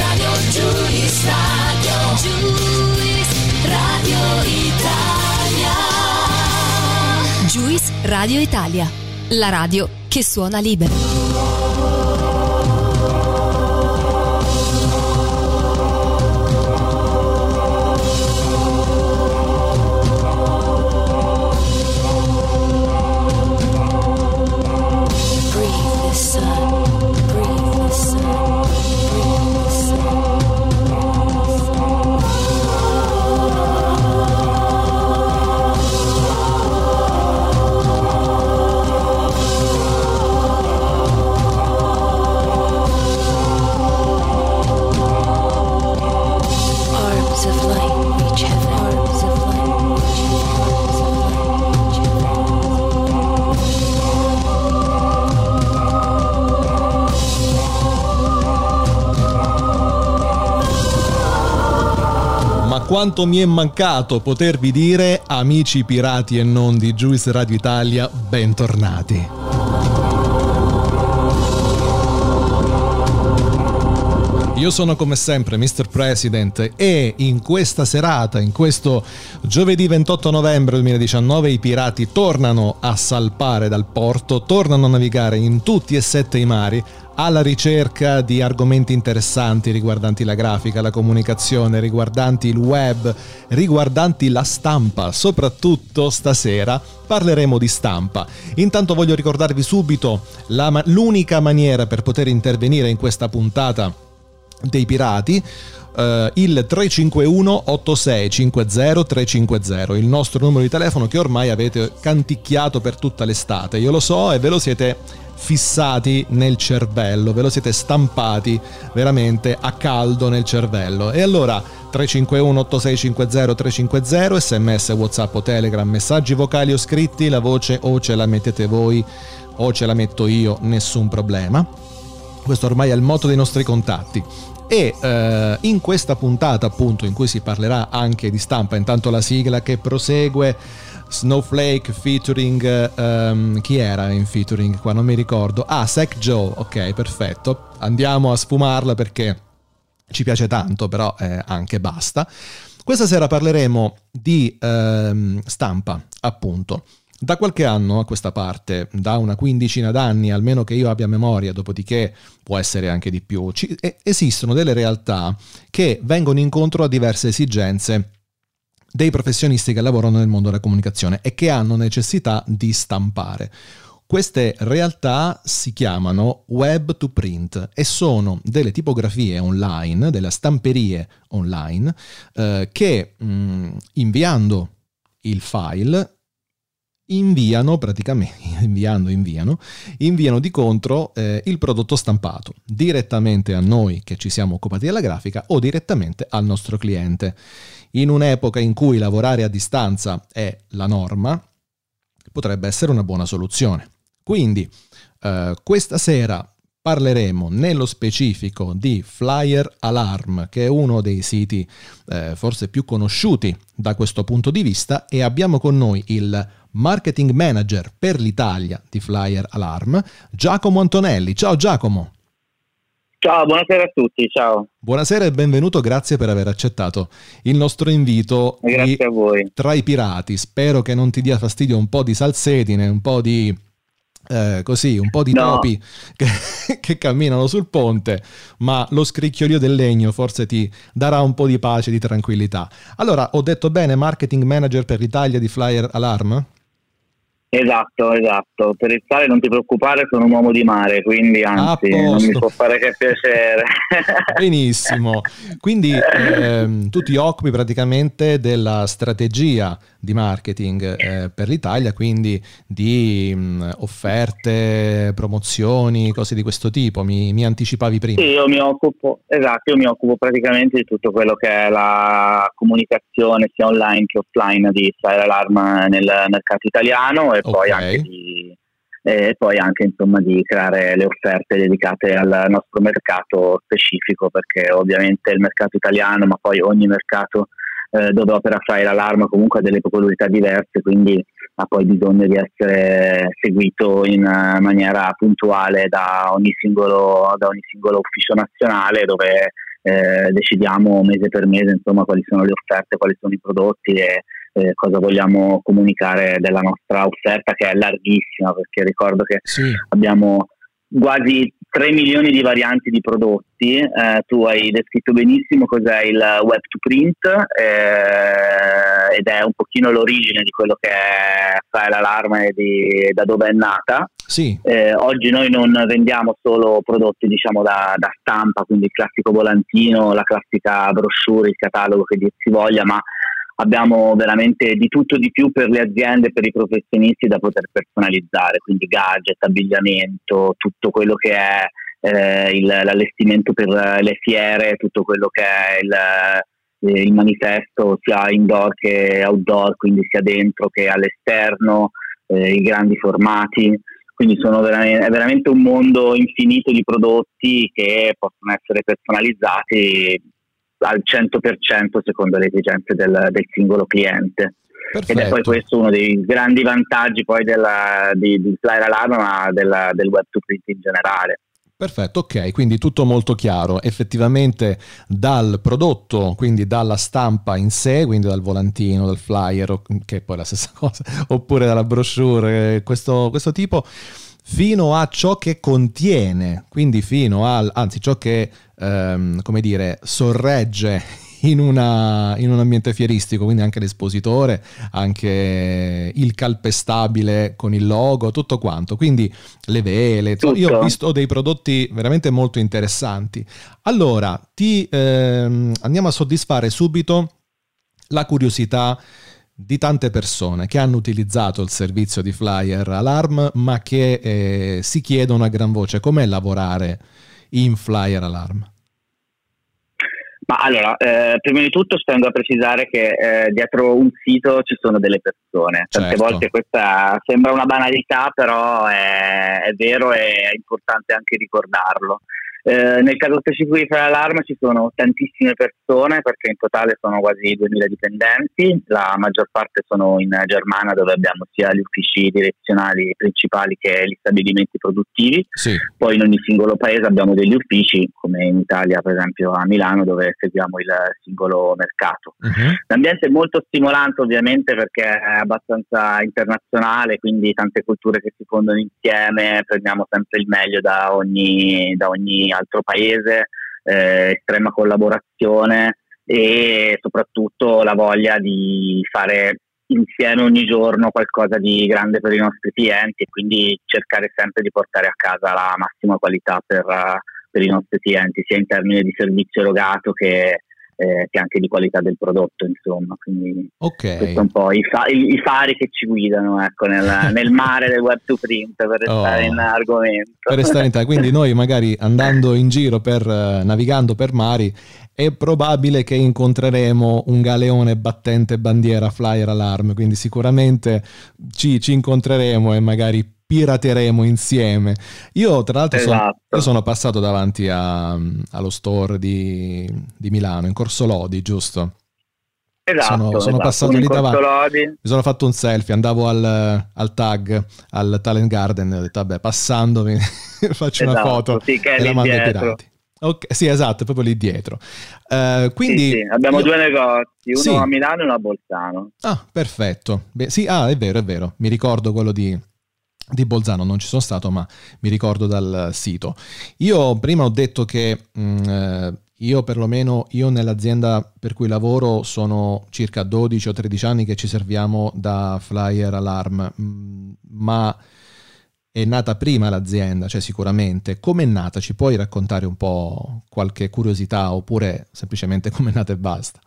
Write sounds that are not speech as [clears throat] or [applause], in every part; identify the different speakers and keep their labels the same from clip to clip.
Speaker 1: Radio, Juice Radio, Juice Radio Italia.
Speaker 2: Juice Radio Italia, la radio che suona libero.
Speaker 3: Quanto mi è mancato potervi dire, amici pirati e non di Juice Radio Italia, bentornati. Io sono come sempre Mr. President e in questa serata, in questo giovedì 28 novembre 2019, i pirati tornano a salpare dal porto, tornano a navigare in tutti e sette i mari alla ricerca di argomenti interessanti riguardanti la grafica, la comunicazione, riguardanti il web, riguardanti la stampa. Soprattutto stasera parleremo di stampa. Intanto voglio ricordarvi subito la- l'unica maniera per poter intervenire in questa puntata dei pirati eh, il 351 8650 350 il nostro numero di telefono che ormai avete canticchiato per tutta l'estate. Io lo so e ve lo siete fissati nel cervello ve lo siete stampati veramente a caldo nel cervello. E allora 351 8650 350 sms whatsapp o telegram messaggi vocali o scritti la voce o ce la mettete voi o ce la metto io nessun problema questo ormai è il motto dei nostri contatti. E eh, in questa puntata, appunto, in cui si parlerà anche di stampa, intanto la sigla che prosegue. Snowflake featuring ehm, chi era in featuring qua non mi ricordo ah Sack Joe ok perfetto andiamo a sfumarla perché ci piace tanto però eh, anche basta questa sera parleremo di ehm, stampa appunto da qualche anno a questa parte, da una quindicina d'anni, almeno che io abbia memoria, dopodiché può essere anche di più, ci- esistono delle realtà che vengono incontro a diverse esigenze dei professionisti che lavorano nel mondo della comunicazione e che hanno necessità di stampare. Queste realtà si chiamano web to print e sono delle tipografie online, delle stamperie online, eh, che mh, inviando il file inviano praticamente, [laughs] inviando, inviano, inviano di contro eh, il prodotto stampato direttamente a noi che ci siamo occupati della grafica o direttamente al nostro cliente. In un'epoca in cui lavorare a distanza è la norma, potrebbe essere una buona soluzione. Quindi, eh, questa sera parleremo nello specifico di Flyer Alarm, che è uno dei siti eh, forse più conosciuti da questo punto di vista, e abbiamo con noi il marketing manager per l'Italia di Flyer Alarm, Giacomo Antonelli. Ciao Giacomo.
Speaker 4: Ciao, buonasera a tutti, ciao.
Speaker 3: Buonasera e benvenuto, grazie per aver accettato il nostro invito
Speaker 4: Grazie
Speaker 3: di
Speaker 4: a voi.
Speaker 3: Tra i pirati. Spero che non ti dia fastidio un po' di salsedine, un po' di eh, così, un po' di
Speaker 4: No.
Speaker 3: topi [laughs] che, che camminano sul ponte, ma lo scricchiolio del legno forse ti darà un po' di pace, di tranquillità. Allora, ho detto bene, marketing manager per l'Italia di Flyer Alarm?
Speaker 4: Esatto, esatto. Per il sale non ti preoccupare, sono un uomo di mare, quindi anzi non mi può fare che piacere. [laughs]
Speaker 3: Benissimo, quindi ehm, tu ti occupi praticamente della strategia di marketing eh, per l'Italia, quindi di mh, offerte, promozioni, cose di questo tipo, mi, mi anticipavi prima.
Speaker 4: Sì, io mi occupo, esatto, io mi occupo praticamente di tutto quello che è la comunicazione sia online che offline di Fire Alarm nel mercato italiano e poi
Speaker 3: Ok.
Speaker 4: anche di e poi anche insomma di creare le offerte dedicate al nostro mercato specifico perché ovviamente il mercato italiano ma poi ogni mercato eh, dove opera Fire Alarm comunque ha delle peculiarità diverse quindi ha poi bisogno di essere seguito in eh, maniera puntuale da ogni singolo, da ogni singolo ufficio nazionale dove eh, decidiamo mese per mese insomma quali sono le offerte, quali sono i prodotti e eh, cosa vogliamo comunicare della nostra offerta che è larghissima perché ricordo che
Speaker 3: Sì,
Speaker 4: abbiamo quasi 3 milioni di varianti di prodotti, eh, tu hai descritto benissimo cos'è il web to print eh, ed è un pochino l'origine di quello che è File Alarm e di- da dove è nata.
Speaker 3: sì,
Speaker 4: Eh, oggi noi non vendiamo solo prodotti diciamo da, da stampa, quindi il classico volantino, la classica brochure, il catalogo che dir si voglia, ma abbiamo veramente di tutto di più per le aziende per i professionisti da poter personalizzare, quindi gadget, abbigliamento, tutto quello che è eh, il- l'allestimento per le fiere, tutto quello che è il, eh, il manifesto sia indoor che outdoor, quindi sia dentro che all'esterno, eh, i grandi formati. Quindi veramente, è veramente un mondo infinito di prodotti che possono essere personalizzati al 100% secondo le esigenze del, del singolo cliente. Ed è poi
Speaker 3: perfetto.
Speaker 4: questo uno dei grandi vantaggi poi della, di, di Flyer Alarm, ma della- del web to print in generale.
Speaker 3: Perfetto, ok, quindi tutto molto chiaro. Effettivamente dal prodotto, quindi dalla stampa in sé, quindi dal volantino, dal flyer, che è poi la stessa [laughs] cosa, oppure dalla brochure, questo, questo tipo, fino a ciò che contiene, quindi fino al, anzi ciò che, ehm, come dire, sorregge in, una- in un ambiente fieristico, quindi anche l'espositore, anche il calpestabile con il logo, tutto quanto. Quindi le vele, insomma, io ho
Speaker 4: Tutto.
Speaker 3: visto dei prodotti veramente molto interessanti. Allora, ti ehm, andiamo a soddisfare subito la curiosità di tante persone che hanno utilizzato il servizio di Flyer Alarm, ma che eh, si chiedono a gran voce com'è lavorare in Flyer Alarm.
Speaker 4: Ma allora, eh, prima di tutto tengo a precisare che eh, dietro un sito ci sono delle persone. Tante
Speaker 3: Certo.
Speaker 4: volte questa sembra una banalità, però è, è vero e è importante anche ricordarlo. Eh, nel caso specifico di Fire Alarm ci sono tantissime persone perché in totale sono quasi 2000 dipendenti, la maggior parte sono in Germania dove abbiamo sia gli uffici direzionali principali che gli stabilimenti produttivi
Speaker 3: Sì,
Speaker 4: poi in ogni singolo paese abbiamo degli uffici, come in Italia per esempio a Milano, dove seguiamo il singolo mercato.
Speaker 3: Mhm.
Speaker 4: L'ambiente è molto stimolante ovviamente perché è abbastanza internazionale, quindi tante culture che si fondono insieme, prendiamo sempre il meglio da ogni, da ogni altro paese, eh, estrema collaborazione e soprattutto la voglia di fare insieme ogni giorno qualcosa di grande per i nostri clienti e quindi cercare sempre di portare a casa la massima qualità per, eh, per i nostri clienti, sia in termini di servizio erogato che, eh, che anche di qualità del prodotto, insomma. Quindi
Speaker 3: ok.
Speaker 4: questo è un po' i, fa- i- i fari che ci guidano ecco, nel, [laughs] nel mare del web to print per restare
Speaker 3: Oh.
Speaker 4: in argomento.
Speaker 3: per restare in Italia. Quindi [laughs] noi magari andando in giro per eh, navigando per mari è probabile che incontreremo un galeone battente bandiera flyer alarm, quindi sicuramente ci, ci incontreremo e magari pirateremo insieme. Io tra l'altro sono,
Speaker 4: Esatto.
Speaker 3: io sono passato davanti a- allo store di, di Milano, in Corso Lodi, giusto?
Speaker 4: Esatto,
Speaker 3: sono- sono
Speaker 4: esatto.
Speaker 3: passato lì davanti.
Speaker 4: Lodi.
Speaker 3: Mi sono fatto un selfie, andavo al, al tag, al Talent Garden, e ho detto vabbè passando mi [laughs] faccio una
Speaker 4: Esatto,
Speaker 3: foto
Speaker 4: sì,
Speaker 3: e la mando ai pirati. Ok, sì, esatto, è proprio lì dietro. Eh, quindi
Speaker 4: Sì, sì, abbiamo
Speaker 3: io-
Speaker 4: due negozi, uno
Speaker 3: Sì.
Speaker 4: a Milano e uno a Bolzano.
Speaker 3: Ah, perfetto. Beh, sì, ah, è vero, è vero. Mi ricordo quello di, di Bolzano, non ci sono stato, ma mi ricordo dal sito. Io prima ho detto che mh, eh, io perlomeno, io nell'azienda per cui lavoro sono circa 12 o 13 anni che ci serviamo da Flyer Alarm, mm, ma è nata prima l'azienda, cioè sicuramente. Come è nata? Ci puoi raccontare un po' qualche curiosità oppure semplicemente come è nata e basta?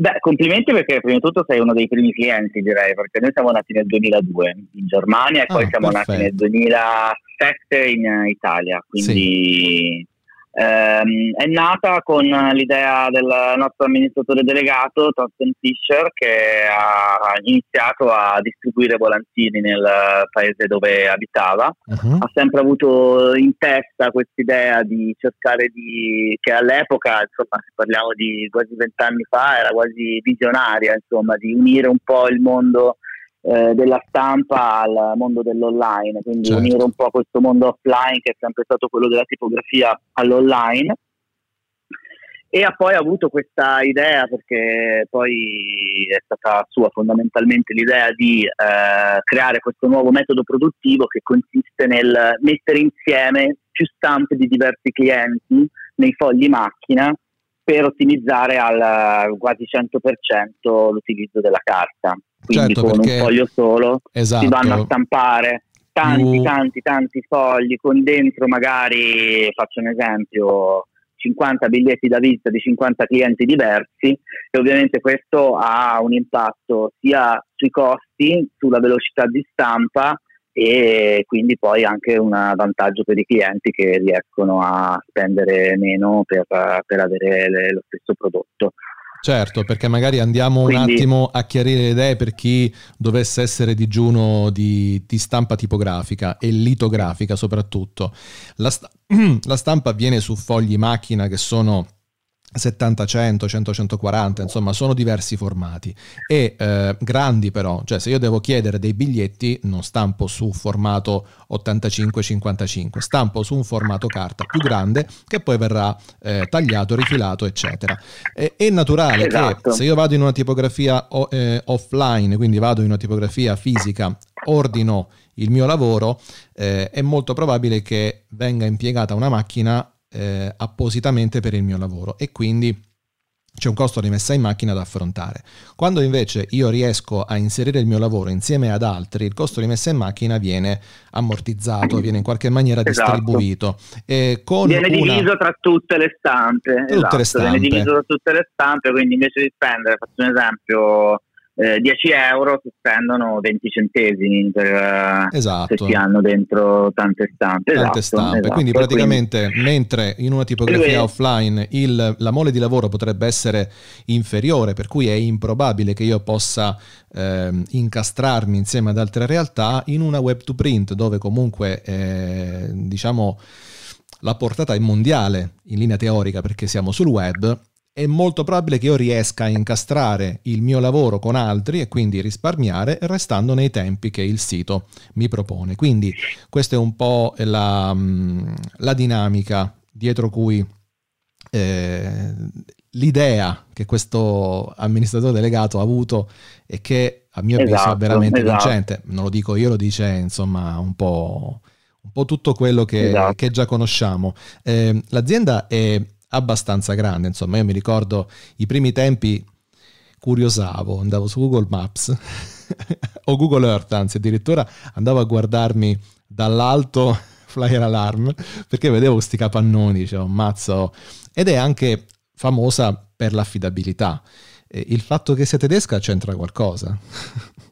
Speaker 4: Beh, complimenti perché prima di tutto sei uno dei primi clienti, direi, perché noi siamo nati nel 2002 in Germania e
Speaker 3: Ah,
Speaker 4: poi siamo
Speaker 3: perfetto.
Speaker 4: nati nel 2007 in Italia, quindi ehm, è nata con l'idea del nostro amministratore delegato, Thorsten Fischer, che ha iniziato a distribuire volantini nel paese dove abitava
Speaker 3: Mhm.
Speaker 4: ha sempre avuto in testa quest'idea di cercare di, che all'epoca, insomma, se parliamo di quasi vent'anni fa, era quasi visionaria, insomma, di unire un po' il mondo eh, della stampa al mondo dell'online, quindi
Speaker 3: Certo.
Speaker 4: unire un po' questo mondo offline che è sempre stato quello della tipografia all'online. E ha poi avuto questa idea, perché poi è stata sua fondamentalmente l'idea di eh, creare questo nuovo metodo produttivo che consiste nel mettere insieme più stampe di diversi clienti nei fogli macchina per ottimizzare al quasi 100% l'utilizzo della carta. Quindi
Speaker 3: Certo,
Speaker 4: con
Speaker 3: perché-
Speaker 4: un foglio solo
Speaker 3: Esatto.
Speaker 4: si vanno a stampare tanti,
Speaker 3: Più-
Speaker 4: tanti, tanti fogli con dentro magari, faccio un esempio, 50 biglietti da visita di 50 clienti diversi e ovviamente questo ha un impatto sia sui costi, sulla velocità di stampa e quindi poi anche un vantaggio per i clienti che riescono a spendere meno per, per avere le- lo stesso prodotto.
Speaker 3: Certo, perché magari andiamo un
Speaker 4: Quindi-
Speaker 3: attimo a chiarire le idee per chi dovesse essere digiuno di, di stampa tipografica e litografica soprattutto. La, sta- [clears throat] la stampa avviene su fogli macchina che sono 70, 100, 100, 140, insomma sono diversi formati e eh, grandi però, cioè se io devo chiedere dei biglietti non stampo su formato 85-55, stampo su un formato carta più grande che poi verrà eh, tagliato, rifilato eccetera. E- è naturale
Speaker 4: Esatto.
Speaker 3: che se io vado in una tipografia o- eh, offline, quindi vado in una tipografia fisica, ordino il mio lavoro, eh, è molto probabile che venga impiegata una macchina eh, appositamente per il mio lavoro e quindi c'è un costo di messa in macchina da affrontare. Quando invece io riesco a inserire il mio lavoro insieme ad altri, il costo di messa in macchina viene ammortizzato, viene in qualche maniera
Speaker 4: Esatto.
Speaker 3: distribuito. E con
Speaker 4: viene
Speaker 3: una-
Speaker 4: diviso tra tutte le stampe.
Speaker 3: Tutte le
Speaker 4: esatto,
Speaker 3: stampe.
Speaker 4: Viene diviso tra tutte le stampe, quindi invece di spendere, faccio un esempio, eh, 10 euro si spendono 20 centesimi per, eh, se
Speaker 3: Esatto.
Speaker 4: si hanno dentro tante stampe.
Speaker 3: tante
Speaker 4: Esatto,
Speaker 3: stampe.
Speaker 4: esatto.
Speaker 3: Quindi praticamente mentre in una tipografia
Speaker 4: Lui-
Speaker 3: offline il- la mole di lavoro potrebbe essere inferiore, per cui è improbabile che io possa ehm, incastrarmi insieme ad altre realtà, in una web to print dove comunque eh, diciamo la portata è mondiale in linea teorica perché siamo sul web. È molto probabile che io riesca a incastrare il mio lavoro con altri e quindi risparmiare restando nei tempi che il sito mi propone. Quindi questa è un po' la, mm, la dinamica dietro cui eh, l'idea che questo amministratore delegato ha avuto e che a mio avviso è
Speaker 4: Esatto,
Speaker 3: veramente
Speaker 4: esatto.
Speaker 3: vincente. Non lo dico io, lo dice insomma un po', un po' tutto quello che,
Speaker 4: Esatto.
Speaker 3: che già conosciamo. Eh, l'azienda è abbastanza grande, insomma io mi ricordo i primi tempi curiosavo, andavo su Google Maps [laughs] o Google Earth, anzi addirittura andavo a guardarmi dall'alto [laughs] Flyer Alarm perché vedevo questi capannoni, dicevo mazzo, ed è anche famosa per l'affidabilità. Il fatto che sia tedesca c'entra qualcosa? [laughs]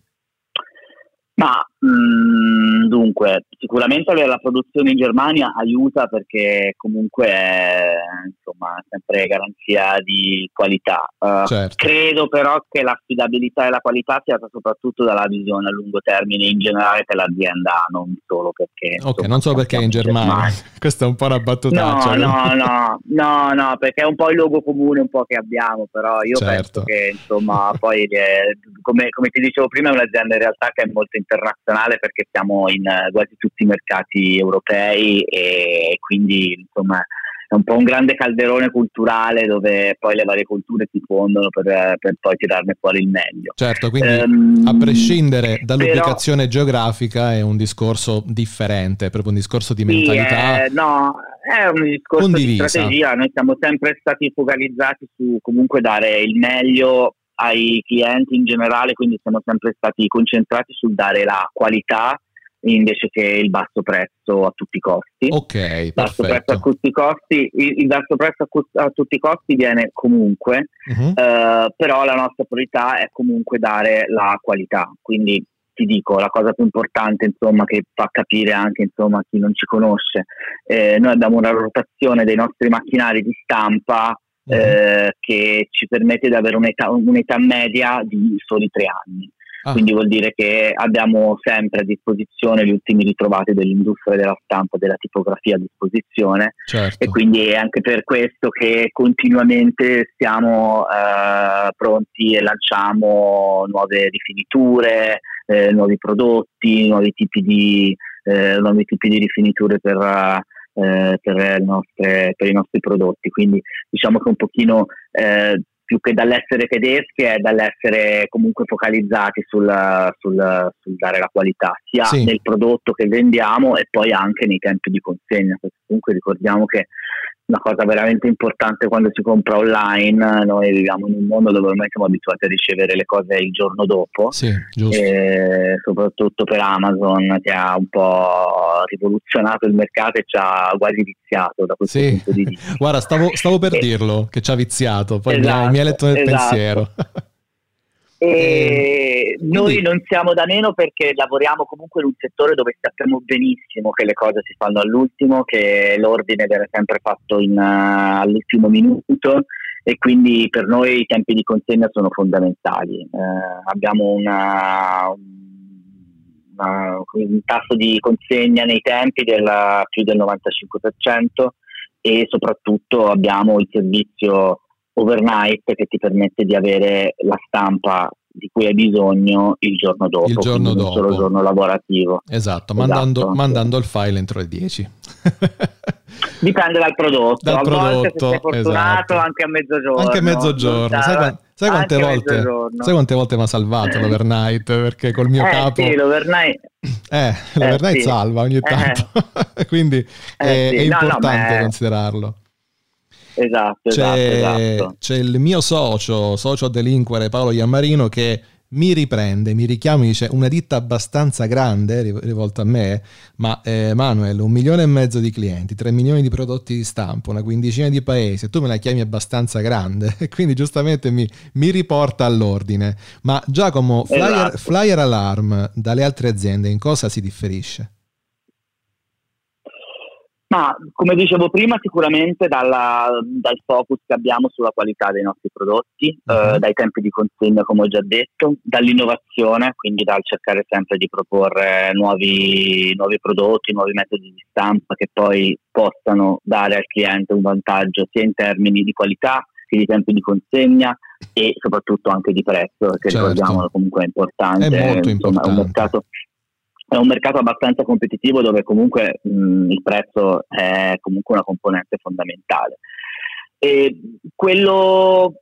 Speaker 4: Ma mh, dunque, sicuramente avere la produzione in Germania aiuta perché comunque è insomma, sempre garanzia di qualità. Eh,
Speaker 3: Certo.
Speaker 4: Credo però che l'affidabilità e la qualità sia soprattutto dalla visione a lungo termine in generale per l'azienda, non solo perché...
Speaker 3: Ok,
Speaker 4: insomma,
Speaker 3: non solo perché è in
Speaker 4: siamo
Speaker 3: Germania, [laughs] questa è un po' una
Speaker 4: No,
Speaker 3: battutaccia.
Speaker 4: no, no, no, no, perché è un po' il luogo comune un po' che abbiamo, però io
Speaker 3: Certo.
Speaker 4: penso che insomma poi eh, come, come ti dicevo prima è un'azienda in realtà che è molto internazionale perché siamo in eh, quasi tutti i mercati europei e quindi insomma è un po' un grande calderone culturale dove poi le varie culture si fondono per, per poi tirarne fuori il meglio.
Speaker 3: Certo, quindi
Speaker 4: Ehm,
Speaker 3: a prescindere dall'ubicazione
Speaker 4: però-
Speaker 3: geografica è un discorso differente, proprio un discorso di
Speaker 4: Sì,
Speaker 3: mentalità.
Speaker 4: eh, no, è un discorso
Speaker 3: Condivisa.
Speaker 4: di strategia. Noi siamo sempre stati focalizzati su comunque dare il meglio ai clienti in generale, quindi siamo sempre stati concentrati sul dare la qualità invece che il basso prezzo a tutti i costi.
Speaker 3: Ok,
Speaker 4: basso prezzo a tutti i costi, il, il basso prezzo a, cu- a tutti i costi viene comunque,
Speaker 3: Mhm.
Speaker 4: eh, però la nostra priorità è comunque dare la qualità. Quindi ti dico, la cosa più importante insomma, che fa capire anche insomma, chi non ci conosce, eh, noi abbiamo una rotazione dei nostri macchinari di stampa
Speaker 3: Mhm.
Speaker 4: eh, che ci permette di avere un'età, un'età media di soli tre anni.
Speaker 3: Ah,
Speaker 4: Quindi vuol dire che abbiamo sempre a disposizione gli ultimi ritrovati dell'industria della stampa, della tipografia a disposizione
Speaker 3: certo.
Speaker 4: e quindi è anche per questo che continuamente siamo eh, pronti e lanciamo nuove rifiniture, eh, nuovi prodotti, nuovi tipi di, eh, nuovi tipi di rifiniture per, eh, per, nostre- per i nostri prodotti. Quindi diciamo che un pochino eh, più che dall'essere tedeschi è dall'essere comunque focalizzati sul, sul- sul dare la qualità sia
Speaker 3: Sì.
Speaker 4: nel prodotto che vendiamo e poi anche nei tempi di consegna comunque ricordiamo che una cosa veramente importante quando si compra online noi viviamo in un mondo dove ormai siamo abituati a ricevere le cose il giorno dopo
Speaker 3: Sì, giusto.
Speaker 4: e soprattutto per Amazon che ha un po' rivoluzionato il mercato e ci ha quasi viziato da questo
Speaker 3: Sì.
Speaker 4: punto di [laughs] vista
Speaker 3: Guarda, stavo, stavo per
Speaker 4: Eh.
Speaker 3: dirlo, che ci ha viziato, poi
Speaker 4: Esatto,
Speaker 3: mi hai letto nel
Speaker 4: esatto.
Speaker 3: pensiero. [laughs]
Speaker 4: E
Speaker 3: quindi-
Speaker 4: noi non siamo da meno perché lavoriamo comunque in un settore dove sappiamo benissimo che le cose si fanno all'ultimo, che l'ordine viene sempre fatto in, eh, all'ultimo minuto e quindi per noi i tempi di consegna sono fondamentali. Eh, abbiamo una- una- un tasso di consegna nei tempi del più del 95% e soprattutto abbiamo il servizio overnight che ti permette di avere la stampa di cui hai bisogno il giorno dopo,
Speaker 3: Il giorno
Speaker 4: non solo
Speaker 3: dopo.
Speaker 4: il giorno lavorativo.
Speaker 3: Esatto, mandando,
Speaker 4: Esatto.
Speaker 3: mandando il file entro le 10. [laughs]
Speaker 4: Dipende dal prodotto,
Speaker 3: Dal
Speaker 4: a volte se
Speaker 3: prodotto,
Speaker 4: sei fortunato
Speaker 3: esatto.
Speaker 4: anche a mezzogiorno.
Speaker 3: Anche a mezzogiorno. Sai, sai quante volte, sai quante volte mi ha salvato l'overnight? Perché col mio
Speaker 4: eh,
Speaker 3: capo...
Speaker 4: sì, l'overnight
Speaker 3: Eh, l'overnight
Speaker 4: sì.
Speaker 3: salva ogni
Speaker 4: Eh.
Speaker 3: tanto. [laughs] Quindi è,
Speaker 4: Eh, sì.
Speaker 3: è
Speaker 4: No, no,
Speaker 3: importante
Speaker 4: ma è-
Speaker 3: considerarlo.
Speaker 4: Esatto, esatto,
Speaker 3: C'è,
Speaker 4: esatto.
Speaker 3: c'è il mio socio, socio delinquere Paolo Iammarino, che mi riprende, mi richiama, mi dice una ditta abbastanza grande, ri- rivolta a me, ma eh, Manuel, un milione e mezzo di clienti, tre milioni di prodotti di stampa, una quindicina di paesi, e tu me la chiami abbastanza grande, e [laughs] quindi giustamente mi, mi riporta all'ordine. Ma Giacomo, Flyer,
Speaker 4: Esatto.
Speaker 3: Flyer Alarm dalle altre aziende in cosa si differisce?
Speaker 4: Ma come dicevo prima, sicuramente dalla- dal focus che abbiamo sulla qualità dei nostri prodotti,
Speaker 3: Mhm.
Speaker 4: eh, dai tempi di consegna, come ho già detto, dall'innovazione, quindi dal cercare sempre di proporre nuovi, nuovi prodotti, nuovi metodi di stampa che poi possano dare al cliente un vantaggio sia in termini di qualità che di tempi di consegna e soprattutto anche di prezzo, perché
Speaker 3: Certo.
Speaker 4: ricordiamolo comunque è importante.
Speaker 3: È molto
Speaker 4: insomma, È un
Speaker 3: importante.
Speaker 4: mercato è un mercato abbastanza competitivo dove comunque mh, il prezzo è comunque una componente fondamentale. E quello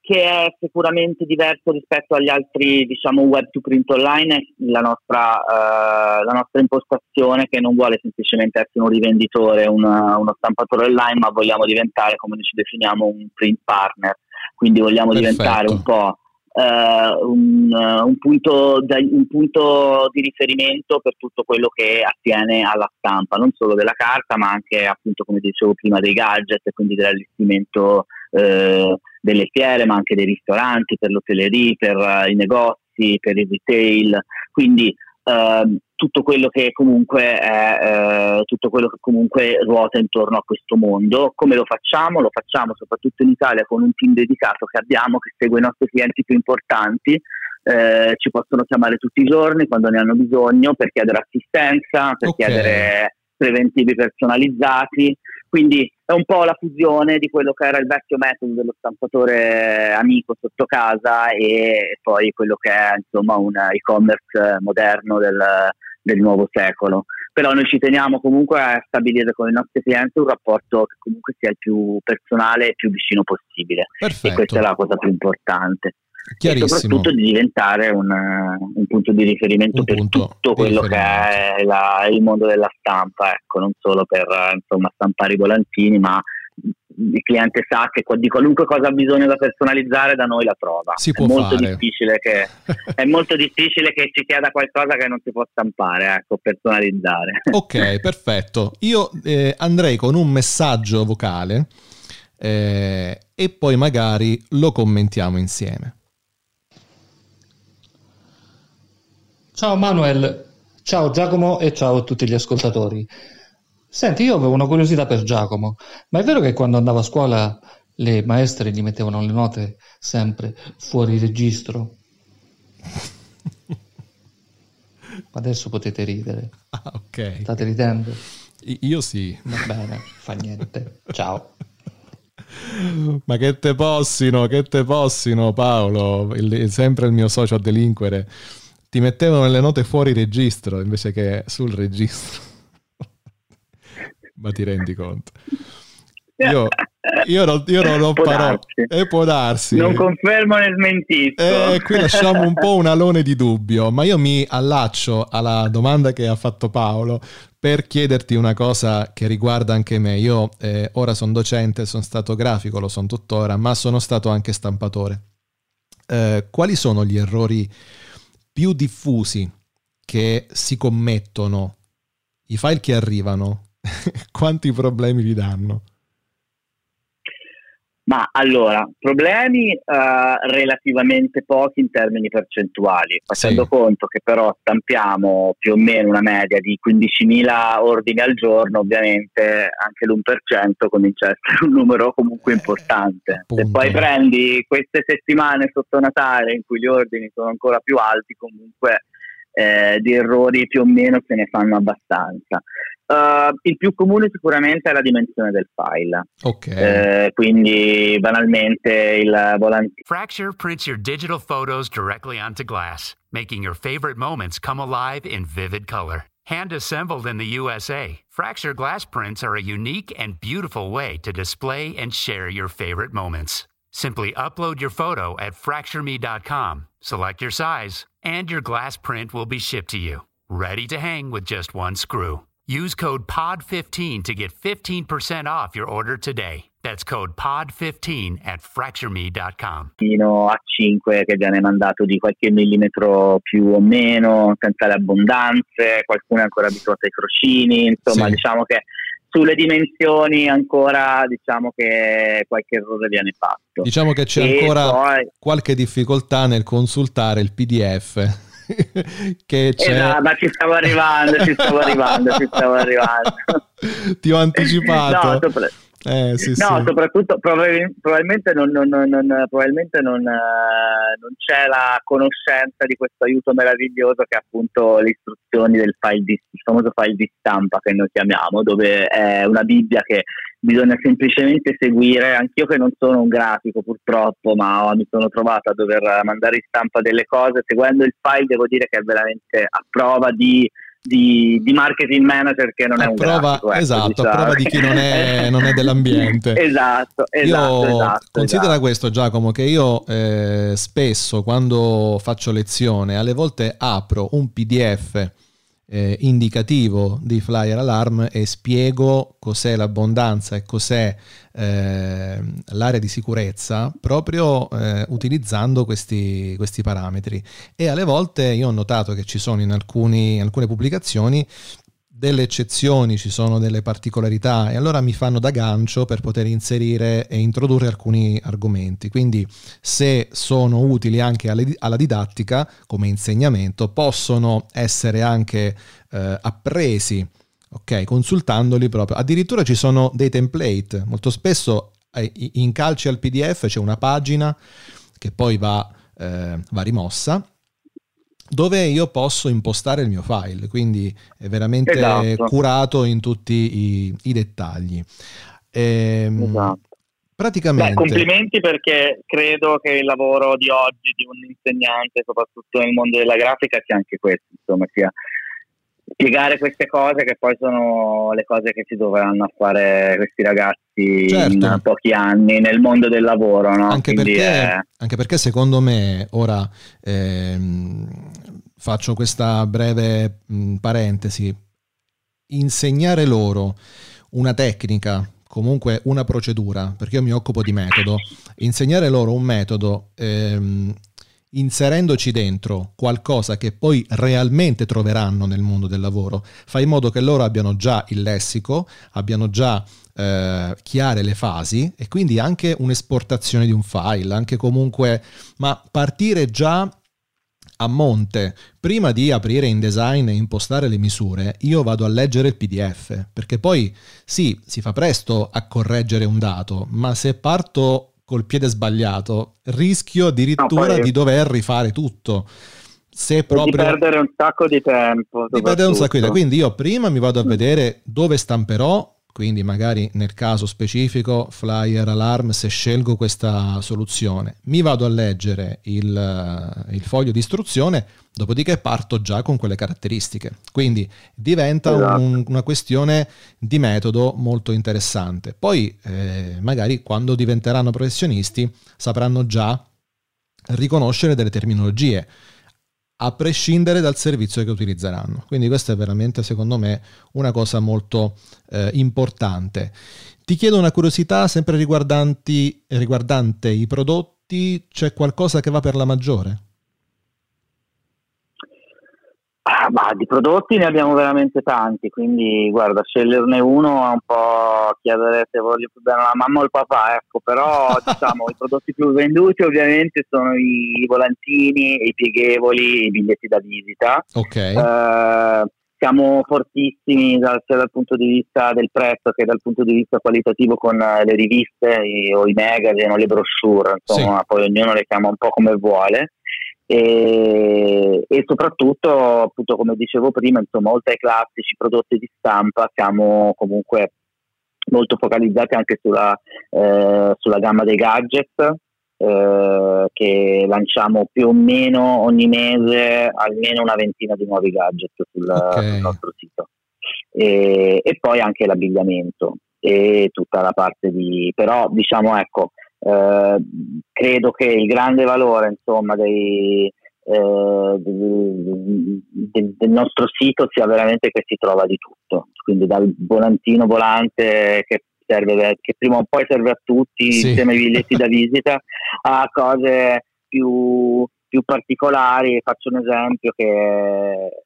Speaker 4: che è sicuramente diverso rispetto agli altri diciamo web to print online è la nostra, eh, la nostra impostazione che non vuole semplicemente essere un rivenditore, una- uno stampatore online, ma vogliamo diventare, come noi ci definiamo, un print partner. Quindi vogliamo
Speaker 3: Perfetto.
Speaker 4: diventare un po' eh, un, eh, un punto da- un punto di riferimento per tutto quello che attiene alla stampa, non solo della carta, ma anche appunto come dicevo prima dei gadget, quindi dell'allestimento eh, delle fiere, ma anche dei ristoranti, per l'hotellerie, per i negozi, per il retail. Quindi ehm, tutto quello che comunque è eh, tutto quello che comunque ruota intorno a questo mondo. Come lo facciamo? Lo facciamo soprattutto in Italia con un team dedicato che abbiamo che segue i nostri clienti più importanti. Eh, ci possono chiamare tutti i giorni quando ne hanno bisogno per chiedere assistenza, per
Speaker 3: Ok.
Speaker 4: chiedere preventivi personalizzati. Quindi è un po' la fusione di quello che era il vecchio metodo dello stampatore amico sotto casa e poi quello che è insomma un e-commerce moderno del, del nuovo secolo. Però noi ci teniamo comunque a stabilire con i nostri clienti un rapporto che comunque sia il più personale e più vicino possibile.
Speaker 3: Perfetto.
Speaker 4: E questa è la cosa più importante. E soprattutto di diventare un, un punto di riferimento
Speaker 3: Un
Speaker 4: per tutto quello che è la- il mondo della stampa, ecco, non solo per insomma, stampare i volantini, ma il cliente sa che di qualunque cosa ha bisogno da personalizzare da noi la trova.
Speaker 3: Si può
Speaker 4: è molto
Speaker 3: fare.
Speaker 4: difficile che [laughs] è molto difficile che ci chieda qualcosa che non si può stampare, ecco, personalizzare.
Speaker 3: Ok, perfetto. Io eh, andrei con un messaggio vocale eh, e poi magari lo commentiamo insieme.
Speaker 5: Ciao Manuel, ciao Giacomo e ciao a tutti gli ascoltatori. Senti, io avevo una curiosità per Giacomo, ma è vero che quando andavo a scuola le maestre gli mettevano le note sempre fuori registro? [laughs] Adesso potete ridere.
Speaker 3: Ah, ok.
Speaker 5: State ridendo?
Speaker 3: Io sì.
Speaker 5: Va bene, fa niente. Ciao.
Speaker 3: Ma che te possino, che te possino Paolo, Il- sempre il mio socio a delinquere. Ti mettevano le note fuori registro invece che sul registro. Ma ti rendi conto? Io, io non, io non ho parole. E può darsi.
Speaker 4: Non confermo né smentisco.
Speaker 3: E qui lasciamo un po' un alone di dubbio, ma io mi allaccio alla domanda che ha fatto Paolo per chiederti una cosa che riguarda anche me. Io eh, ora sono docente, sono stato grafico, lo sono tuttora, ma sono stato anche stampatore. Eh, quali sono gli errori più diffusi che si commettono? I file che arrivano, [laughs] quanti problemi vi danno?
Speaker 4: Ma allora, problemi eh, relativamente pochi in termini percentuali, facendo
Speaker 3: Sì.
Speaker 4: conto che però stampiamo più o meno una media di 15.000 ordini al giorno, ovviamente anche l'1% comincia a essere un numero comunque importante. Se
Speaker 3: appunto.
Speaker 4: poi prendi queste settimane sotto Natale in cui gli ordini sono ancora più alti, comunque eh, di errori più o meno se ne fanno abbastanza. Eh, il più comune sicuramente è la dimensione del file.
Speaker 3: Ok.
Speaker 4: Eh, quindi banalmente il volantino
Speaker 6: Fracture prints your digital photos directly onto glass, making your favorite moments come alive in vivid color. Hand assembled in the USA, Fracture glass prints are a unique and beautiful way to display and share your favorite moments. Simply upload your photo at fractureme.com, select your size, and your glass print will be shipped to you, ready to hang with just one screw. Use code POD15 to get 15% off your order today. That's code POD15 at fractureme.com.
Speaker 4: A5 che viene mandato di qualche millimetro più o meno, senza le abbondanze, qualcuno è ancora abituato ai crocini, insomma
Speaker 3: Sì.
Speaker 4: diciamo che sulle dimensioni ancora diciamo che qualche errore viene fatto.
Speaker 3: Diciamo che c'è
Speaker 4: E
Speaker 3: ancora
Speaker 4: poi-
Speaker 3: qualche difficoltà nel consultare il PDF. [laughs] che c'è...
Speaker 4: Esatto, ma ci stavo arrivando, ci stavo arrivando, ci stavo arrivando. [laughs]
Speaker 3: Ti ho anticipato.
Speaker 4: No, sopra-
Speaker 3: Eh, sì,
Speaker 4: No,
Speaker 3: sì.
Speaker 4: soprattutto probabil- probabilmente, non, non- non- probabilmente non, eh, non c'è la conoscenza di questo aiuto meraviglioso che è appunto le istruzioni del file di, il famoso file di stampa che noi chiamiamo, dove è una Bibbia che bisogna semplicemente seguire. Anch'io che non sono un grafico purtroppo, ma mi sono trovato a dover mandare in stampa delle cose, seguendo il file devo dire che è veramente a prova di... di- di marketing manager che non è
Speaker 3: A
Speaker 4: un
Speaker 3: prova-
Speaker 4: grafico ecco,
Speaker 3: esatto,
Speaker 4: diciamo.
Speaker 3: prova di chi non è- non è dell'ambiente. [laughs]
Speaker 4: esatto, esatto, esatto,
Speaker 3: considera
Speaker 4: esatto.
Speaker 3: questo Giacomo che io eh, spesso quando faccio lezione alle volte apro un PDF eh, indicativo di flyer alarm e spiego cos'è l'abbondanza e cos'è eh, l'area di sicurezza proprio eh, utilizzando questi, questi parametri. E alle volte io ho notato che ci sono in alcuni- alcune pubblicazioni delle eccezioni, ci sono delle particolarità e allora mi fanno da gancio per poter inserire e introdurre alcuni argomenti. Quindi se sono utili anche alla didattica come insegnamento, possono essere anche eh, appresi, ok, consultandoli proprio. Addirittura ci sono dei template, molto spesso eh, incalci al PDF c'è una pagina che poi va, eh, va rimossa dove io posso impostare il mio file, quindi è veramente
Speaker 4: Esatto.
Speaker 3: curato in tutti i, i dettagli. Ehm,
Speaker 4: Esatto.
Speaker 3: Praticamente,
Speaker 4: Beh, complimenti perché credo che il lavoro di oggi di un insegnante, soprattutto nel mondo della grafica, sia anche questo, insomma, sia spiegare queste cose che poi sono le cose che si dovranno fare questi ragazzi
Speaker 3: Certo.
Speaker 4: in pochi anni nel mondo del lavoro, no?
Speaker 3: Anche perché,
Speaker 4: è-
Speaker 3: anche perché secondo me, ora ehm, faccio questa breve mh, parentesi, insegnare loro una tecnica, comunque una procedura, perché io mi occupo di metodo, insegnare loro un metodo ehm, inserendoci dentro qualcosa che poi realmente troveranno nel mondo del lavoro, fa in modo che loro abbiano già il lessico, abbiano già eh, chiare le fasi e quindi anche un'esportazione di un file, anche comunque, ma partire già a monte, prima di aprire InDesign e impostare le misure, io vado a leggere il PDF, perché poi sì, si fa presto a correggere un dato, ma se parto col piede sbagliato, rischio addirittura
Speaker 4: No, poi-
Speaker 3: di dover rifare tutto. Se
Speaker 4: di
Speaker 3: proprio
Speaker 4: perdere un sacco di tempo.
Speaker 3: di perdere un sacco di tempo. Quindi io prima mi vado a vedere dove stamperò, quindi magari nel caso specifico flyer alarm se scelgo questa soluzione, mi vado a leggere il, eh, il foglio di istruzione, dopodiché parto già con quelle caratteristiche. Quindi diventa
Speaker 4: Esatto.
Speaker 3: un- una questione di metodo molto interessante. Poi eh, magari quando diventeranno professionisti sapranno già riconoscere delle terminologie a prescindere dal servizio che utilizzeranno. Quindi questa è veramente, secondo me, una cosa molto eh, importante. Ti chiedo una curiosità sempre riguardante i prodotti, c'è qualcosa che va per la maggiore?
Speaker 4: Ah, ma di prodotti ne abbiamo veramente tanti, quindi guarda, sceglierne uno è un po' chiedere se voglio più bene alla mamma o al papà, ecco, però [laughs] diciamo i prodotti più venduti ovviamente sono i volantini, i pieghevoli, i biglietti da visita.
Speaker 3: Ok,
Speaker 4: Eh, siamo fortissimi dal- sia dal punto di vista del prezzo che dal punto di vista qualitativo con eh, le riviste i- o i magazine o le brochure, insomma, poi ognuno le chiama un po' come vuole. E, e soprattutto, appunto, come dicevo prima, insomma, oltre ai classici prodotti di stampa, siamo comunque molto focalizzati anche sulla, eh, sulla gamma dei gadget eh, che lanciamo più o meno ogni mese almeno una ventina di nuovi gadget sul,
Speaker 3: Ok.
Speaker 4: sul nostro sito e, e poi anche l'abbigliamento e tutta la parte di però diciamo ecco eh, credo che il grande valore insomma dei eh, del, del- nostro sito sia veramente che si trova di tutto quindi dal volantino volante che serve che prima o poi serve a tutti
Speaker 3: Sì.
Speaker 4: insieme ai biglietti da visita [laughs] a cose più, più particolari faccio un esempio che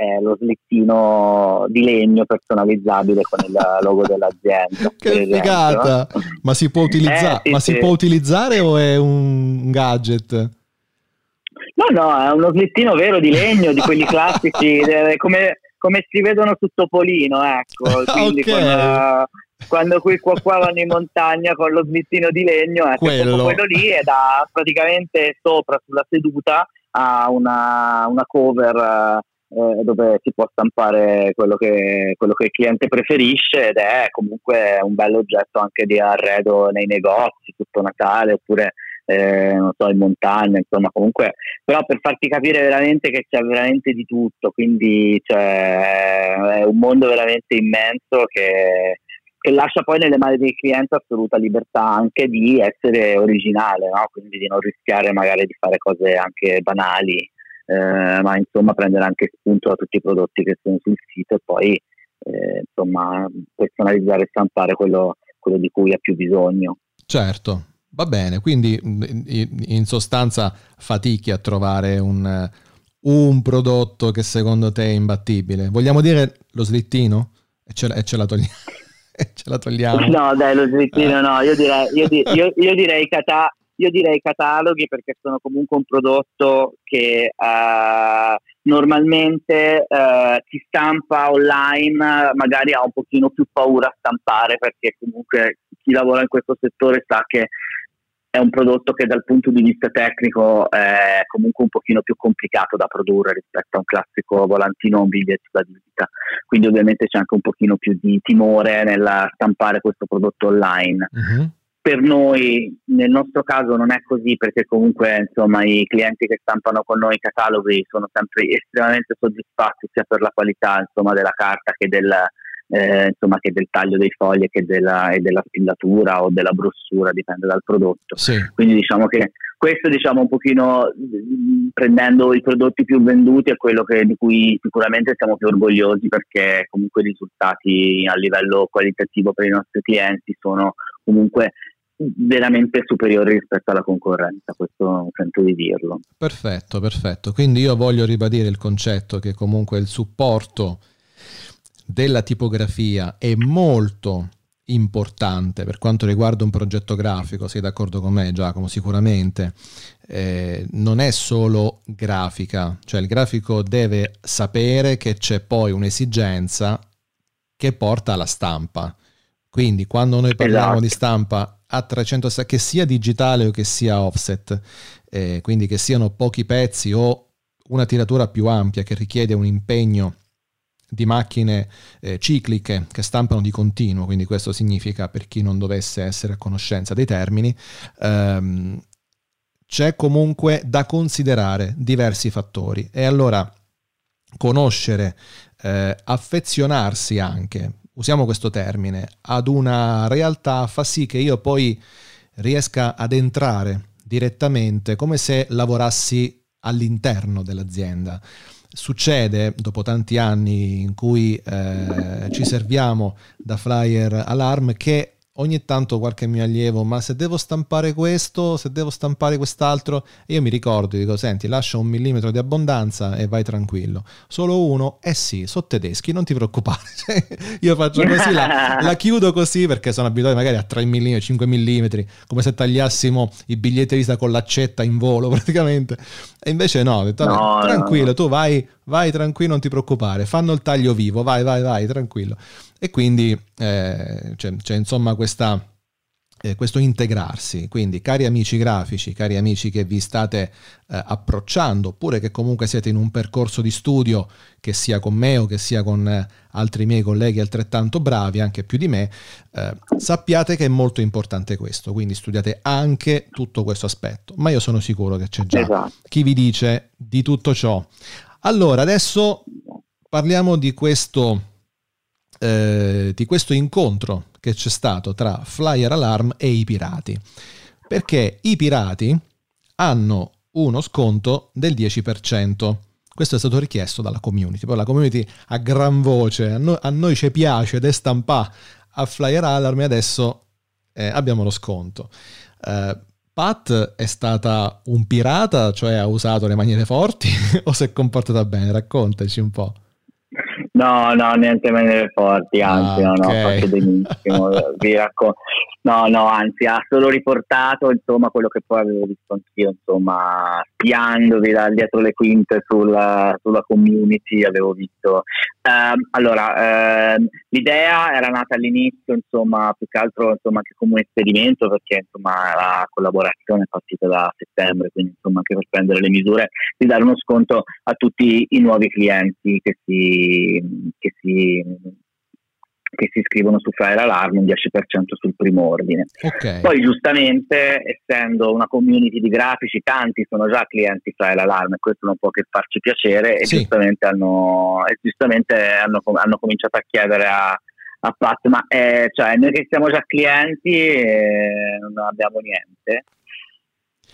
Speaker 4: è lo slittino di legno personalizzabile con il [laughs] logo dell'azienda
Speaker 3: che figata! Ma si può utilizzare,
Speaker 4: Eh, sì,
Speaker 3: ma si
Speaker 4: sì.
Speaker 3: può utilizzare o è un gadget?
Speaker 4: No, no, è uno slittino vero di legno, di quelli classici, [laughs] eh, come, come si vedono su Topolino, ecco. [laughs] Quindi
Speaker 3: Ok.
Speaker 4: con, eh, quando qui qua, qua vanno in montagna con lo slittino di legno, ecco, è
Speaker 3: Quello.
Speaker 4: quello lì e da praticamente sopra sulla seduta ha una, una cover eh, dove si può stampare quello che, quello che il cliente preferisce ed è comunque un bello oggetto anche di arredo nei negozi, tutto Natale oppure eh, non so, in montagna, insomma comunque però per farti capire veramente che c'è veramente di tutto, quindi cioè, è un mondo veramente immenso che, che lascia poi nelle mani del cliente assoluta libertà anche di essere originale, no? quindi di non rischiare magari di fare cose anche banali, eh, ma insomma prendere anche spunto da tutti i prodotti che sono sul sito e poi eh, insomma personalizzare e stampare quello, quello di cui ha più bisogno.
Speaker 3: Certo, va bene, quindi in sostanza fatichi a trovare un, un prodotto che secondo te è imbattibile. Vogliamo dire lo slittino? E ce la, e ce la togli- [laughs] e ce la togliamo.
Speaker 4: No, dai, lo slittino
Speaker 3: Eh.
Speaker 4: no, io direi, io, di- io- io direi cata- io direi cataloghi perché sono comunque un prodotto che eh, normalmente eh, si stampa online, magari ha un pochino più paura a stampare perché comunque chi lavora in questo settore sa che è un prodotto che dal punto di vista tecnico è comunque un pochino più complicato da produrre rispetto a un classico volantino o un biglietto da visita. Quindi ovviamente c'è anche un pochino più di timore nel stampare questo prodotto online.
Speaker 3: Mhm.
Speaker 4: Per noi, nel nostro caso non è così perché comunque insomma, i clienti che stampano con noi i cataloghi sono sempre estremamente soddisfatti sia per la qualità insomma, della carta che del, eh, insomma, che del taglio dei fogli che della, e della spillatura o della brossura, dipende dal prodotto.
Speaker 3: Sì.
Speaker 4: Quindi diciamo che questo diciamo un pochino prendendo i prodotti più venduti è quello che, di cui sicuramente siamo più orgogliosi perché comunque i risultati a livello qualitativo per i nostri clienti sono comunque veramente superiori rispetto alla concorrenza, questo sento di dirlo.
Speaker 3: Perfetto, perfetto. Quindi io voglio ribadire il concetto che comunque il supporto della tipografia è molto importante per quanto riguarda un progetto grafico, sei d'accordo con me Giacomo? Sicuramente eh, non è solo grafica, cioè il grafico deve sapere che c'è poi un'esigenza che porta alla stampa. Quindi quando noi parliamo
Speaker 4: Esatto.
Speaker 3: di stampa a 360, che sia digitale o che sia offset, eh, quindi che siano pochi pezzi o una tiratura più ampia che richiede un impegno di macchine eh, cicliche che stampano di continuo, quindi questo significa per chi non dovesse essere a conoscenza dei termini, ehm, c'è comunque da considerare diversi fattori. E allora conoscere, eh, affezionarsi anche, usiamo questo termine, ad una realtà fa sì che io poi riesca ad entrare direttamente come se lavorassi all'interno dell'azienda. Succede dopo tanti anni in cui eh, ci serviamo da flyer alarm che ogni tanto qualche mio allievo, ma se devo stampare questo, se devo stampare quest'altro, io mi ricordo, dico, senti, lascia un millimetro di abbondanza e vai tranquillo. Solo uno? Eh sì, sono tedeschi, non ti preoccupare. [laughs] Cioè, io faccio così, la, la chiudo così perché sono abituato magari a 3 mm, 5 mm, come se tagliassimo i biglietti di vista con l'accetta in volo [laughs] praticamente. E invece no, ho detto, vabbè,
Speaker 4: No, no,
Speaker 3: tranquillo,
Speaker 4: no.
Speaker 3: tu vai, vai tranquillo, non ti preoccupare, fanno il taglio vivo, vai, vai, vai, tranquillo. E quindi eh, c'è, c'è insomma questa, eh, questo integrarsi. Quindi, cari amici grafici, cari amici che vi state eh, approcciando, oppure che comunque siete in un percorso di studio che sia con me o che sia con eh, altri miei colleghi altrettanto bravi, anche più di me, eh, sappiate che è molto importante questo. Quindi studiate anche tutto questo aspetto. Ma io sono sicuro che c'è già
Speaker 4: Esatto.
Speaker 3: chi vi dice di tutto ciò. Allora, adesso parliamo di questo, eh, di questo incontro che c'è stato tra Flyer Alarm e i pirati. Perché i pirati hanno uno sconto del 10%. Questo è stato richiesto dalla community. Poi la community a gran voce, a, no- a noi ci piace ed è stampa a Flyer Alarm e adesso eh, abbiamo lo sconto. Eh, Pat è stata un pirata, cioè ha usato le maniere forti [laughs] o si è comportata bene? Raccontaci un po'.
Speaker 4: No, no, niente maniere forti, anzi,
Speaker 3: Ah,
Speaker 4: no, no,
Speaker 3: ok.
Speaker 4: ha fatto benissimo. [laughs] vi racco- no, no, anzi, ha solo riportato insomma quello che poi avevo visto anch'io, insomma, spiandovi da dietro le quinte sulla, sulla community, avevo visto. Ehm, allora, ehm, l'idea era nata all'inizio, insomma, più che altro insomma, anche come un esperimento, perché insomma la collaborazione è partita da settembre, quindi insomma anche per prendere le misure di dare uno sconto a tutti i nuovi clienti che si, che si, che si iscrivono su Flyer Alarm, un 10% sul primo ordine.
Speaker 3: Ok.
Speaker 4: Poi giustamente, essendo una community di grafici, tanti sono già clienti Flyer Alarm e questo non può che farci piacere e
Speaker 3: Sì.
Speaker 4: giustamente, hanno, e giustamente hanno, hanno cominciato a chiedere a, a Pat, ma eh, cioè, noi che siamo già clienti eh, non abbiamo niente.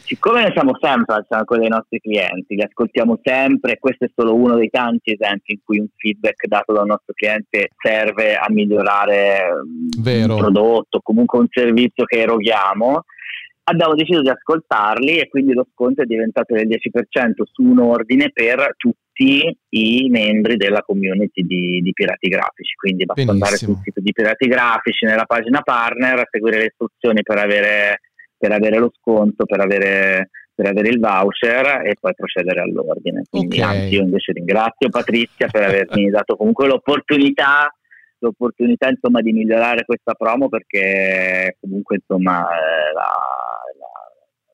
Speaker 4: Siccome noi siamo sempre al fianco dei nostri clienti, li ascoltiamo sempre, e questo è solo uno dei tanti esempi in cui un feedback dato dal nostro cliente serve a migliorare mm,
Speaker 3: Vero.
Speaker 4: un prodotto, comunque un servizio che eroghiamo, abbiamo deciso di ascoltarli e quindi lo sconto è diventato del 10% su un ordine per tutti i membri della community di, di Pirati Grafici. Quindi basta andare
Speaker 3: Benissimo.
Speaker 4: sul sito di Pirati Grafici, nella pagina partner, a seguire le istruzioni per avere, per avere lo sconto, per avere, per avere il voucher e poi procedere all'ordine. Quindi
Speaker 3: Ok.
Speaker 4: anzi io invece ringrazio Patrizia per avermi dato comunque l'opportunità l'opportunità insomma di migliorare questa promo perché comunque insomma eh, la, la-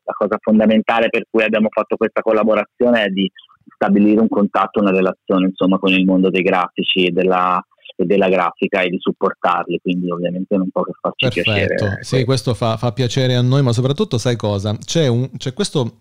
Speaker 4: la cosa fondamentale per cui abbiamo fatto questa collaborazione è di stabilire un contatto, una relazione insomma con il mondo dei grafici e della, della grafica e di supportarli, quindi ovviamente non può che farci
Speaker 3: Perfetto,
Speaker 4: piacere.
Speaker 3: sì, questo fa, fa piacere a noi, ma soprattutto sai cosa? C'è, un, c'è questo,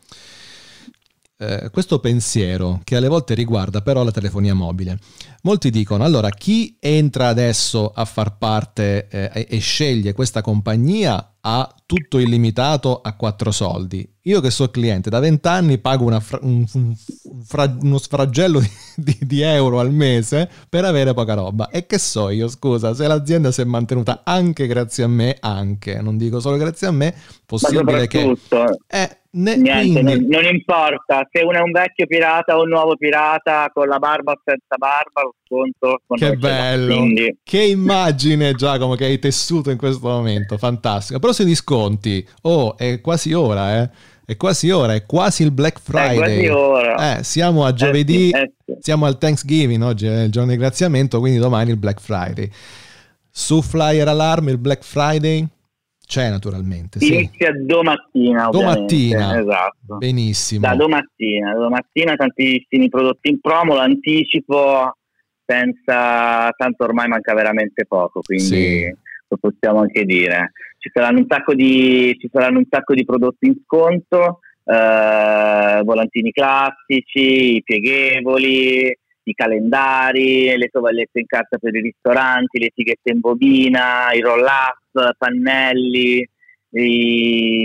Speaker 3: eh, questo pensiero che alle volte riguarda però la telefonia mobile. Molti dicono, allora chi entra adesso a far parte eh, e, e sceglie questa compagnia ha tutto illimitato a quattro soldi. Io che sono cliente da 20 anni pago una fra- un, un fra- uno sfragello di, di- di euro al mese per avere poca roba. E che so io, scusa, se l'azienda si è mantenuta anche grazie a me, anche, non dico solo grazie a me, possibile che...
Speaker 4: soprattutto,
Speaker 3: Eh, ne-
Speaker 4: niente, non, non importa se uno è un vecchio pirata o un nuovo pirata con la barba o senza barba, lo sconto con
Speaker 3: Che bello,
Speaker 4: Quindi,
Speaker 3: che immagine Giacomo che hai tessuto in questo momento, fantastico. Però sui disconti, oh, è quasi ora, eh. È quasi ora, è quasi il Black Friday.
Speaker 4: quasi ora.
Speaker 3: Eh, siamo a giovedì,
Speaker 4: Eh sì, eh sì.
Speaker 3: siamo al Thanksgiving, oggi è il giorno di graziamento, quindi domani il Black Friday. Su Flyer Alarm il Black Friday c'è naturalmente, sì.
Speaker 4: Inizia domattina.
Speaker 3: Domattina.
Speaker 4: Esatto.
Speaker 3: Benissimo.
Speaker 4: Da domattina, domattina tantissimi prodotti in promo, l'anticipo senza tanto ormai manca veramente poco, quindi
Speaker 3: Sì.
Speaker 4: lo possiamo anche dire. Ci saranno un sacco di, ci saranno un sacco di prodotti in sconto, eh, volantini classici, i pieghevoli, i calendari, le tovagliette in carta per i ristoranti, le etichette in bobina, i roll-up, pannelli,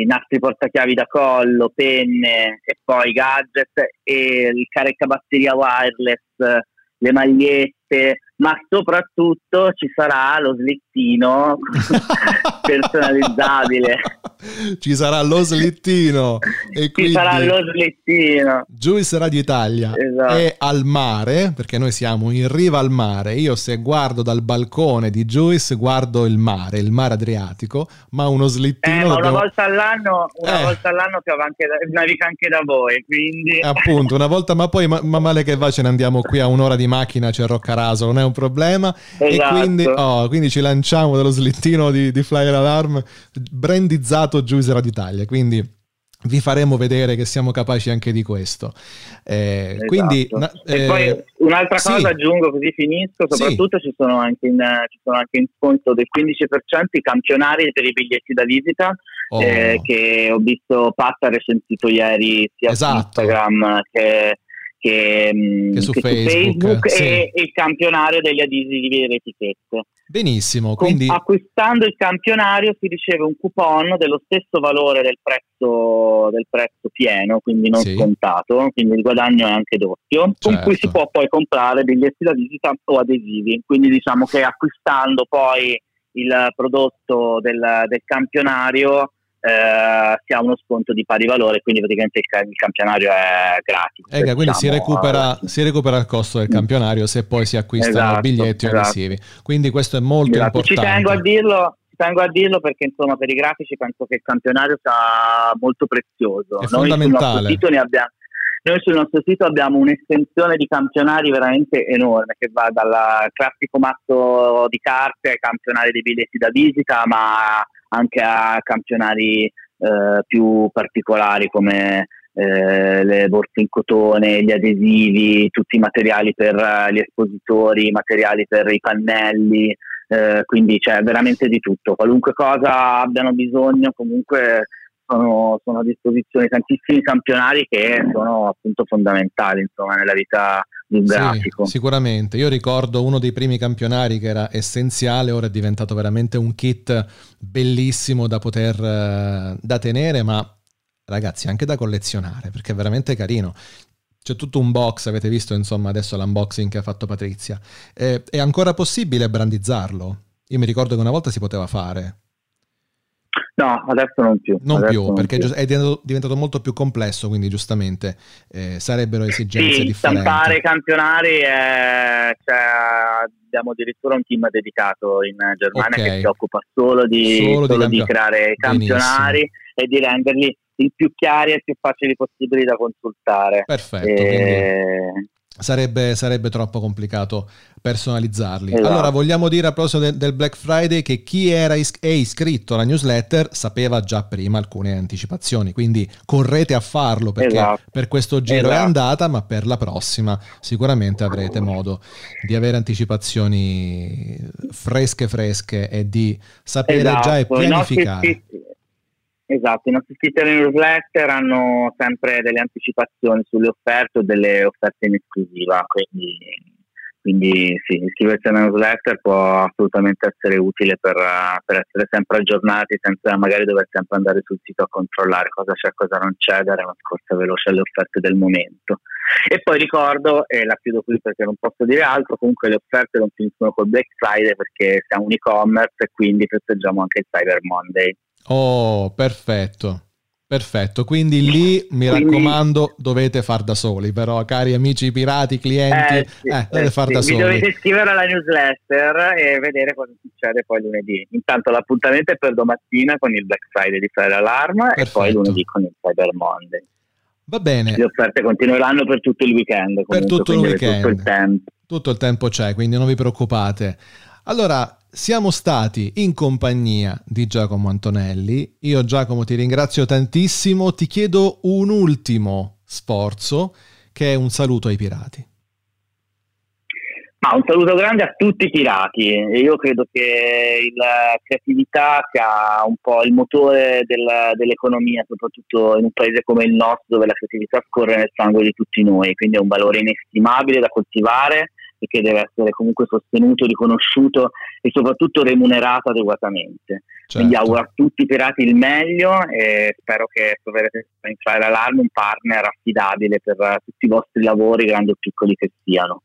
Speaker 4: nastri portachiavi da collo, penne e poi gadget e il caricabatteria wireless, le magliette, ma soprattutto ci sarà lo slittino [laughs] personalizzabile.
Speaker 3: Ci sarà lo slittino e
Speaker 4: Ci sarà lo slittino.
Speaker 3: Juice Radio Italia
Speaker 4: Esatto.
Speaker 3: è al mare, perché noi siamo in riva al mare. Io se guardo dal balcone di Juice guardo il mare, il mare Adriatico, ma uno
Speaker 4: Eh,
Speaker 3: slittino
Speaker 4: ma una
Speaker 3: dobbiamo-
Speaker 4: volta all'anno, una
Speaker 3: Eh.
Speaker 4: volta all'anno anche da, naviga anche da voi, quindi
Speaker 3: Appunto, una volta, ma poi ma, ma male che va ce ne andiamo qui a un'ora di macchina, c'è Roccaraso, non è un problema. E
Speaker 4: Esatto.
Speaker 3: quindi, oh, quindi ci lanciamo dello slittino di, di Flyer Alarm brandizzato Juice Radio Italia. Quindi vi faremo vedere che siamo capaci anche di questo. Eh,
Speaker 4: Esatto.
Speaker 3: Quindi, na-
Speaker 4: e
Speaker 3: eh,
Speaker 4: poi un'altra
Speaker 3: sì.
Speaker 4: cosa aggiungo così finisco,
Speaker 3: Sì.
Speaker 4: soprattutto ci, sono anche in, ci sono anche in sconto del 15% i campionari per i biglietti da visita
Speaker 3: oh,
Speaker 4: eh, che ho visto Pat ha recensito ieri sia su
Speaker 3: Esatto.
Speaker 4: Instagram che, che, mh,
Speaker 3: Che su
Speaker 4: che
Speaker 3: Facebook, sì.
Speaker 4: e e il campionario degli adesivi e le etichette.
Speaker 3: benissimo.
Speaker 4: Con-
Speaker 3: Quindi,
Speaker 4: acquistando il campionario si riceve un coupon dello stesso valore del prezzo, del prezzo pieno, quindi non
Speaker 3: Sì.
Speaker 4: scontato, quindi il guadagno è anche doppio, con
Speaker 3: Certo.
Speaker 4: cui si può poi comprare biglietti da visita o adesivi. Quindi diciamo che acquistando poi il prodotto del, del campionario eh, si ha uno sconto di pari valore, quindi praticamente il, il campionario è gratis.
Speaker 3: eh, quindi si,
Speaker 4: diciamo,
Speaker 3: recupera,
Speaker 4: eh,
Speaker 3: si recupera il costo del campionario se poi si acquistano
Speaker 4: Esatto,
Speaker 3: biglietti o
Speaker 4: esatto.
Speaker 3: adesivi. Quindi questo è molto
Speaker 4: Esatto, Ci
Speaker 3: importante.
Speaker 4: tengo a dirlo. ci Tengo a dirlo perché insomma per i grafici penso che il campionario sia molto prezioso.
Speaker 3: È
Speaker 4: Noi sul
Speaker 3: fondamentale.
Speaker 4: ne abbiamo noi sul nostro sito abbiamo un'estensione di campionari veramente enorme che va dal classico mazzo di carte ai campionari dei biglietti da visita, ma anche a campionari eh, più particolari come eh, le borse in cotone, gli adesivi, tutti i materiali per eh, gli espositori, i materiali per i pannelli, eh, quindi c'è veramente di tutto. Qualunque cosa abbiano bisogno, comunque sono, sono a disposizione tantissimi campionari che sono appunto fondamentali insomma, nella vita di un
Speaker 3: Sì,
Speaker 4: grafico.
Speaker 3: sicuramente. Io ricordo uno dei primi campionari che era essenziale, ora è diventato veramente un kit bellissimo da poter eh, da tenere, ma ragazzi anche da collezionare, perché è veramente carino. C'è tutto un box, avete visto insomma adesso l'unboxing che ha fatto Patrizia. Eh, è ancora possibile brandizzarlo? Io mi ricordo che una volta si poteva fare.
Speaker 4: No, adesso non più.
Speaker 3: Non
Speaker 4: adesso
Speaker 3: più, perché
Speaker 4: più.
Speaker 3: è diventato, diventato molto più complesso, quindi giustamente eh, sarebbero esigenze
Speaker 4: Sì,
Speaker 3: differenti.
Speaker 4: stampare i campionari è- cioè, abbiamo addirittura un team dedicato in Germania
Speaker 3: Ok.
Speaker 4: che si occupa solo di,
Speaker 3: Solo di
Speaker 4: solo di
Speaker 3: campio-
Speaker 4: creare campionari e di renderli il più chiari e il più facili possibili da consultare.
Speaker 3: Perfetto, quindi
Speaker 4: E-
Speaker 3: sarebbe, sarebbe troppo complicato personalizzarli.
Speaker 4: Esatto.
Speaker 3: Allora, vogliamo dire a proposito del, del Black Friday che chi era is- è iscritto alla newsletter sapeva già prima alcune anticipazioni, quindi correte a farlo perché
Speaker 4: Esatto.
Speaker 3: per questo giro è
Speaker 4: Esatto.
Speaker 3: andata, ma per la prossima sicuramente avrete modo di avere anticipazioni fresche fresche e di sapere già e
Speaker 4: Esatto, i nostri
Speaker 3: pianificare.
Speaker 4: Esatto, i nostri iscritti alle newsletter hanno sempre delle anticipazioni sulle offerte o delle offerte in esclusiva, quindi, quindi sì, iscriversi alla newsletter può assolutamente essere utile per, per essere sempre aggiornati senza magari dover sempre andare sul sito a controllare cosa c'è e cosa non c'è, dare una scorsa veloce alle offerte del momento. E poi ricordo, e la chiudo qui perché non posso dire altro, comunque le offerte non finiscono col Black Friday perché siamo un e-commerce e quindi festeggiamo anche il Cyber Monday.
Speaker 3: Oh, perfetto. Perfetto, quindi lì mi
Speaker 4: Quindi-
Speaker 3: raccomando dovete far da soli, però cari amici pirati, clienti, eh,
Speaker 4: Eh, sì,
Speaker 3: dovete
Speaker 4: eh,
Speaker 3: far
Speaker 4: sì.
Speaker 3: da soli.
Speaker 4: dovete iscrivere alla newsletter e vedere cosa succede poi lunedì. Intanto l'appuntamento è per domattina con il Black Friday di Fire Alarm e
Speaker 3: Perfetto.
Speaker 4: poi lunedì con il Cyber Monday.
Speaker 3: Va bene,
Speaker 4: Le offerte continueranno per tutto il weekend. Comunque,
Speaker 3: tutto il weekend.
Speaker 4: Tutto il tempo.
Speaker 3: tutto il tempo c'è, quindi non vi preoccupate. Allora, siamo stati in compagnia di Giacomo Antonelli. Io Giacomo ti ringrazio tantissimo, ti chiedo un ultimo sforzo che è un saluto ai pirati.
Speaker 4: Ma un saluto grande a tutti i pirati. Io credo che la creatività sia un po' il motore del- dell'economia, soprattutto in un paese come il nostro, dove la creatività scorre nel sangue di tutti noi, quindi è un valore inestimabile da coltivare e che deve essere comunque sostenuto, riconosciuto e soprattutto remunerato adeguatamente. Quindi
Speaker 3: Certo.
Speaker 4: auguro a tutti i pirati il meglio e spero che troverete in Fire Alarm un partner affidabile per tutti i vostri lavori, grandi o piccoli che siano.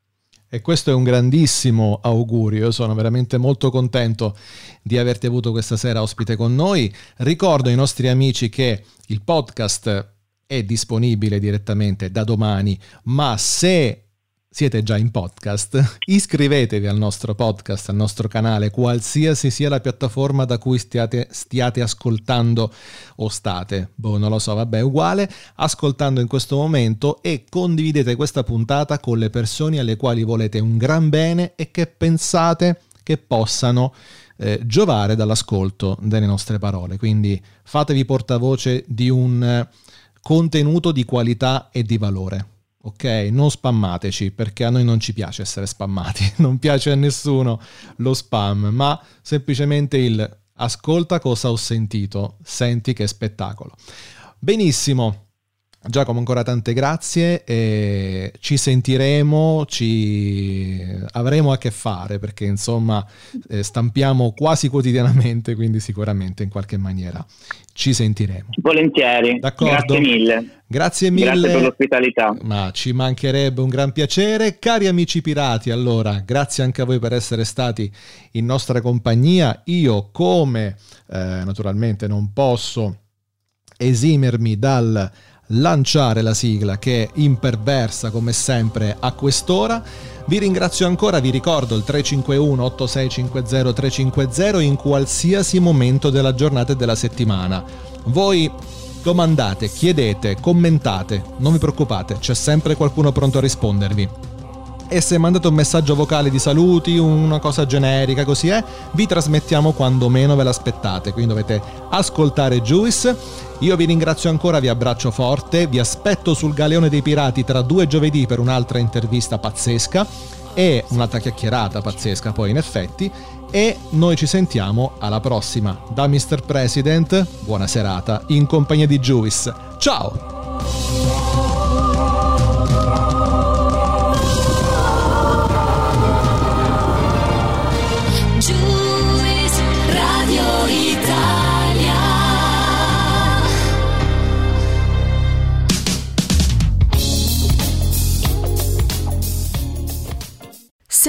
Speaker 3: E questo è un grandissimo augurio, io sono veramente molto contento di averti avuto questa sera ospite con noi. Ricordo ai nostri amici che il podcast è disponibile direttamente da domani, ma se siete già in podcast, iscrivetevi al nostro podcast, al nostro canale, qualsiasi sia la piattaforma da cui stiate, stiate ascoltando o state, boh, non lo so, vabbè, uguale, ascoltando in questo momento e condividete questa puntata con le persone alle quali volete un gran bene e che pensate che possano eh, giovare dall'ascolto delle nostre parole. Quindi fatevi portavoce di un eh, contenuto di qualità e di valore. Ok, non spammateci perché a noi non ci piace essere spammati, [laughs] non piace a nessuno lo spam, ma semplicemente il ascolta cosa ho sentito, senti che spettacolo. Benissimo, Giacomo ancora tante grazie, e ci sentiremo, ci avremo a che fare perché insomma eh, stampiamo quasi quotidianamente, quindi sicuramente in qualche maniera ci sentiremo.
Speaker 4: Volentieri,
Speaker 3: D'accordo.
Speaker 4: grazie mille.
Speaker 3: Grazie mille.
Speaker 4: Grazie per l'ospitalità.
Speaker 3: Ma ci mancherebbe un gran piacere. Cari amici pirati, allora, grazie anche a voi per essere stati in nostra compagnia. Io, come eh, naturalmente non posso esimermi dal lanciare la sigla che è imperversa come sempre a quest'ora. Vi ringrazio ancora, vi ricordo il 351 8650 350 in qualsiasi momento della giornata e della settimana. Voi domandate, chiedete, commentate, non vi preoccupate, c'è sempre qualcuno pronto a rispondervi. E se mandate un messaggio vocale di saluti, una cosa generica così è, vi trasmettiamo quando meno ve l'aspettate, quindi dovete ascoltare Juice. Io vi ringrazio ancora, vi abbraccio forte, vi aspetto sul galeone dei pirati tra due giovedì per un'altra intervista pazzesca e un'altra chiacchierata pazzesca poi in effetti e noi ci sentiamo alla prossima. Da Mr. President, buona serata in compagnia di Juice. Ciao!